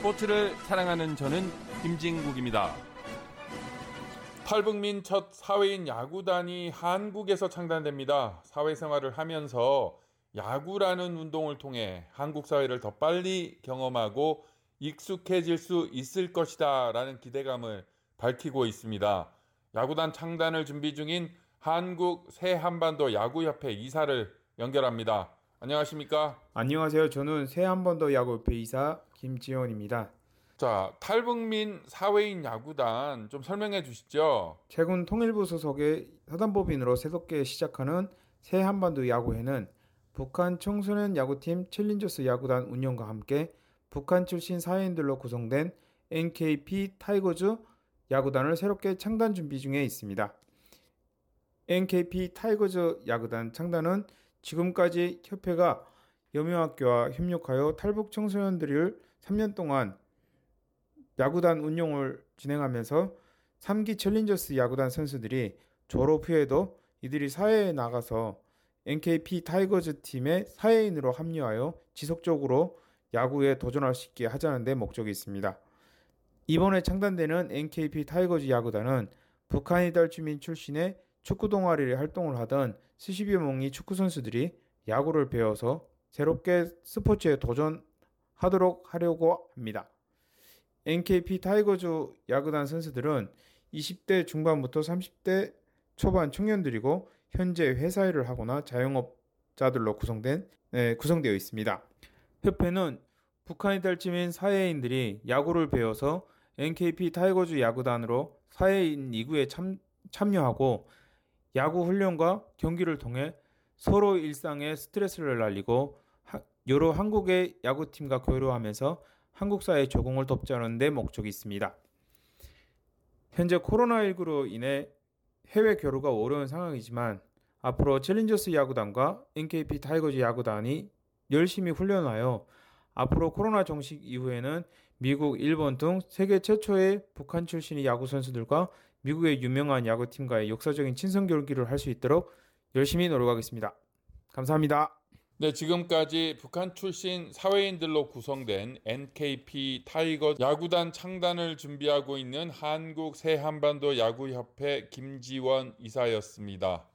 스포츠를 사랑하는 저는 김진국입니다. 탈북민 첫 사회인 야구단이 한국에서 창단됩니다. 사회생활을 하면서 야구라는 운동을 통해 한국 사회를 더 빨리 경험하고 익숙해질 수 있을 것이다 라는 기대감을 밝히고 있습니다. 야구단 창단을 준비 중인 한국 새 한반도 야구협회 이사를 연결합니다. 안녕하십니까? 안녕하세요. 저는 새한반도 야구협회 이사 김지원입니다. 자, 탈북민 사회인 야구단 좀 설명해 주시죠. 최근 통일부 소속의 사단법인으로 새롭게 시작하는 새 한반도 야구회는 북한 청소년 야구팀 챌린저스 야구단 운영과 함께 북한 출신 사회인들로 구성된 NKP 타이거즈 야구단을 새롭게 창단 준비 중에 있습니다. NKP 타이거즈 야구단 창단은 지금까지 협회가 여명학교와 협력하여 탈북 청소년들을 3년 동안 야구단 운용을 진행하면서 3기 챌린저스 야구단 선수들이 졸업 후에도 이들이 사회에 나가서 NKP 타이거즈 팀의 사회인으로 합류하여 지속적으로 야구에 도전할 수 있게 하자는 데 목적이 있습니다. 이번에 창단되는 NKP 타이거즈 야구단은 북한 이탈 주민 출신의 축구 동아리를 활동을 하던 수십여 명의 축구 선수들이 야구를 배워서 새롭게 스포츠에 도전하도록 하려고 합니다. NKP 타이거즈 야구단 선수들은 20대 중반부터 30대 초반 청년들이고 현재 회사 일을 하거나 자영업자들로 구성된 네, 구성되어 있습니다. 협회는 북한 이탈 주민 사회인들이 야구를 배워서 NKP 타이거즈 야구단으로 사회인 야구에 참, 참여하고 야구 훈련과 경기를 통해 서로 일상의 스트레스를 날리고 하, 여러 한국의 야구팀과 교류하면서 한국 사회 적응을 돕자는 데 목적이 있습니다. 현재 코로나19로 인해 해외 교류가 어려운 상황이지만 앞으로 챌린저스 야구단과 NKP 타이거즈 야구단이 열심히 훈련하여 앞으로 코로나 종식 이후에는 미국, 일본 등 세계 최초의 북한 출신의 야구 선수들과 미국의 유명한 야구팀과의 역사적인 친선 경기를 할 수 있도록 열심히 노력하겠습니다. 감사합니다. 네, 지금까지 북한 출신 사회인들로 구성된 NKP 타이거 야구단 창단을 준비하고 있는 한국 새한반도 야구협회 김지원 이사였습니다.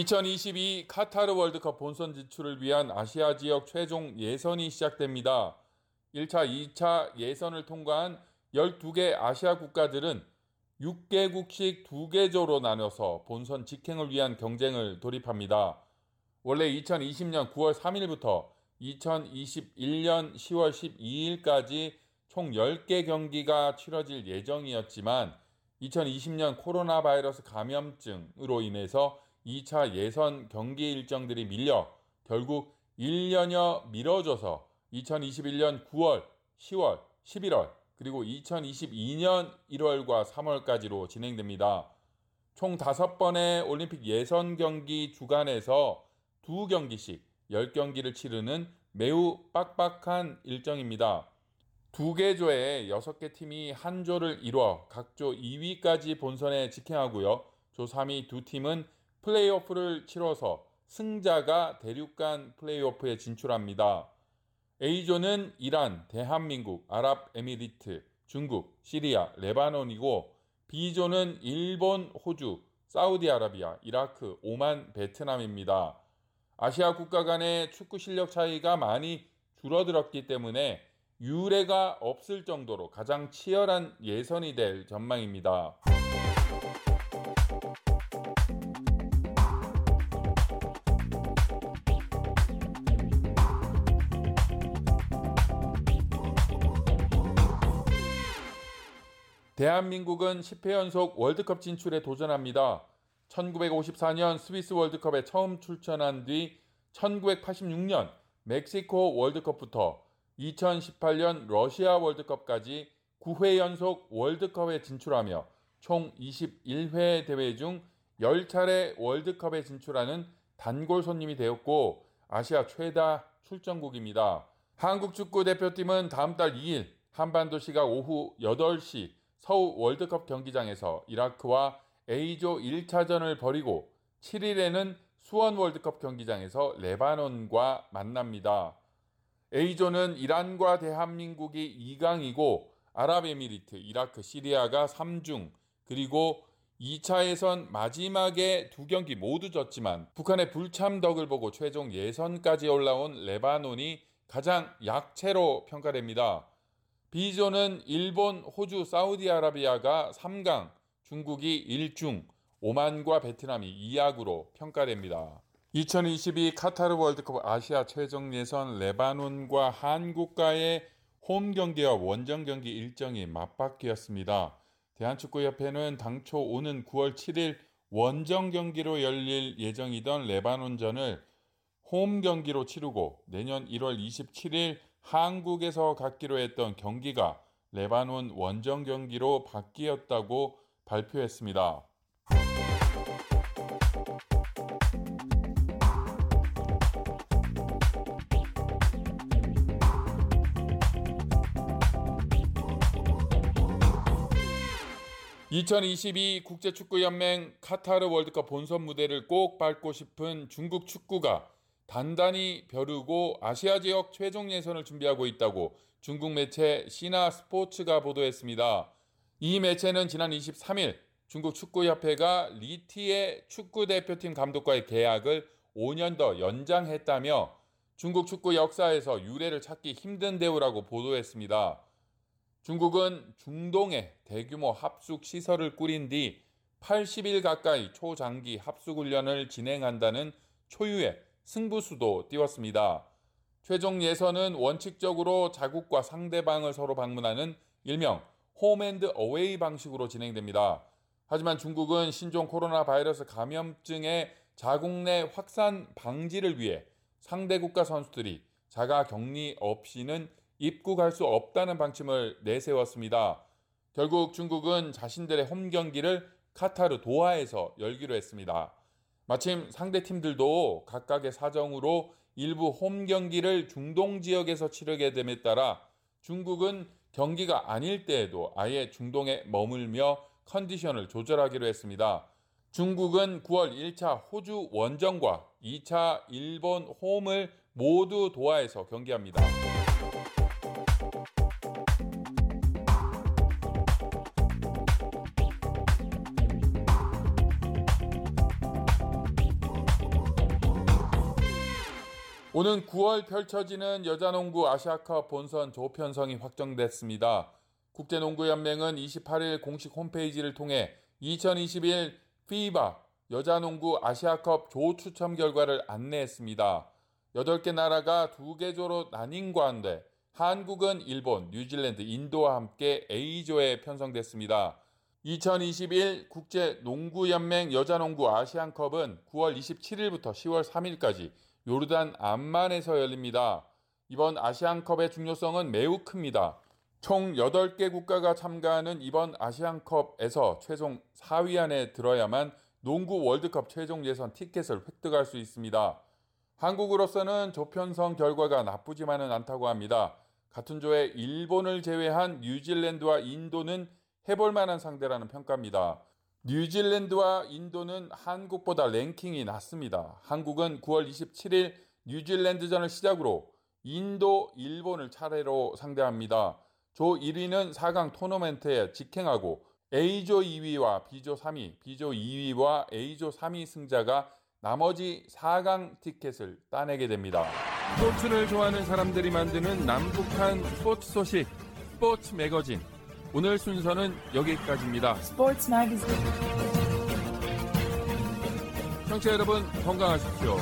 2022 카타르 월드컵 본선 진출을 위한 아시아 지역 최종 예선이 시작됩니다. 1차, 2차 예선을 통과한 12개 아시아 국가들은 6개국씩 2개조로 나눠서 본선 직행을 위한 경쟁을 돌입합니다. 원래 2020년 9월 3일부터 2021년 10월 12일까지 총 10개 경기가 치러질 예정이었지만 2020년 코로나 바이러스 감염증으로 인해서 2차 예선 경기 일정들이 밀려 결국 1년여 미뤄져서 2021년 9월, 10월, 11월, 그리고 2022년 1월과 3월까지로 진행됩니다. 총 5번의 올림픽 예선 경기 주간에서 2경기씩 10경기를 치르는 매우 빡빡한 일정입니다. 두 개 조에 6개 팀이 한 조를 이뤄 각조 2위까지 본선에 직행하고요. 조 3위 두 팀은 플레이오프를 치러서 승자가 대륙간 플레이오프에 진출합니다. A조는 이란, 대한민국, 아랍에미리트, 중국, 시리아, 레바논이고 B조는 일본, 호주, 사우디아라비아, 이라크, 오만, 베트남입니다. 아시아 국가 간의 축구 실력 차이가 많이 줄어들었기 때문에 유례가 없을 정도로 가장 치열한 예선이 될 전망입니다. 대한민국은 10회 연속 월드컵 진출에 도전합니다. 1954년 스위스 월드컵에 처음 출전한 뒤 1986년 멕시코 월드컵부터 2018년 러시아 월드컵까지 9회 연속 월드컵에 진출하며 총 21회 대회 중 10차례 월드컵에 진출하는 단골 손님이 되었고 아시아 최다 출전국입니다. 한국 축구 대표팀은 다음 달 2일 한반도 시각 오후 8시 서울 월드컵 경기장에서 이라크와 A조 1차전을 벌이고 7일에는 수원 월드컵 경기장에서 레바논과 만납니다. A조는 이란과 대한민국이 2강이고 아랍에미리트, 이라크, 시리아가 3중 그리고 2차 예선 마지막에 두 경기 모두 졌지만 북한의 불참덕을 보고 최종 예선까지 올라온 레바논이 가장 약체로 평가됩니다. B조는 일본, 호주, 사우디아라비아가 3강, 중국이 1중, 오만과 베트남이 2약으로 평가됩니다. 2022 카타르 월드컵 아시아 최종 예선 레바논과 한국과의 홈 경기와 원정 경기 일정이 맞바뀌었습니다. 대한축구협회는 당초 오는 9월 7일 원정 경기로 열릴 예정이던 레바논전을 홈 경기로 치르고 내년 1월 27일 한국에서 갖기로 했던 경기가 레바논 원정 경기로 바뀌었다고 발표했습니다. 2022 국제축구연맹 카타르 월드컵 본선 무대를 꼭 밟고 싶은 중국 축구가 단단히 벼르고 아시아 지역 최종 예선을 준비하고 있다고 중국 매체 시나 스포츠가 보도했습니다. 이 매체는 지난 23일 중국 축구협회가 리티의 축구 대표팀 감독과의 계약을 5년 더 연장했다며 중국 축구 역사에서 유례를 찾기 힘든 대우라고 보도했습니다. 중국은 중동에 대규모 합숙 시설을 꾸린 뒤 80일 가까이 초장기 합숙 훈련을 진행한다는 초유의 승부수도 띄웠습니다. 최종 예선은 원칙적으로 자국과 상대방을 서로 방문하는 일명 홈앤드 어웨이 방식으로 진행됩니다. 하지만 중국은 신종 코로나 바이러스 감염증의 자국 내 확산 방지를 위해 상대 국가 선수들이 자가 격리 없이는 입국할 수 없다는 방침을 내세웠습니다. 결국 중국은 자신들의 홈 경기를 카타르 도하에서 열기로 했습니다. 마침 상대 팀들도 각각의 사정으로 일부 홈 경기를 중동 지역에서 치르게 됨에 따라 중국은 경기가 아닐 때에도 아예 중동에 머물며 컨디션을 조절하기로 했습니다. 중국은 9월 1차 호주 원정과 2차 일본 홈을 모두 도하에서 경기합니다. 오는 9월 펼쳐지는 여자농구 아시아컵 본선 조편성이 확정됐습니다. 국제농구연맹은 28일 공식 홈페이지를 통해 2021 FIBA 여자농구 아시아컵 조 추첨 결과를 안내했습니다. 8개 나라가 2개 조로 나뉜 가운데 한국은 일본, 뉴질랜드, 인도와 함께 A조에 편성됐습니다. 2021 국제농구연맹 여자농구 아시안컵은 9월 27일부터 10월 3일까지 요르단 암만에서 열립니다. 이번 아시안컵의 중요성은 매우 큽니다. 총 8개 국가가 참가하는 이번 아시안컵에서 최종 4위 안에 들어야만 농구 월드컵 최종 예선 티켓을 획득할 수 있습니다. 한국으로서는 조편성 결과가 나쁘지만은 않다고 합니다. 같은 조에 일본을 제외한 뉴질랜드와 인도는 해볼 만한 상대라는 평가입니다. 뉴질랜드와 인도는 한국보다 랭킹이 낮습니다. 한국은 9월 27일 뉴질랜드전을 시작으로 인도, 일본을 차례로 상대합니다. 조 1위는 4강 토너멘트에 직행하고 A조 2위와 B조 3위, B조 2위와 A조 3위 승자가 나머지 4강 티켓을 따내게 됩니다. 스포츠를 좋아하는 사람들이 만드는 남북한 스포츠 소식, 스포츠 매거진. 오늘 순서는 여기까지입니다. Sports Magazine. 청취자 여러분 건강하십시오.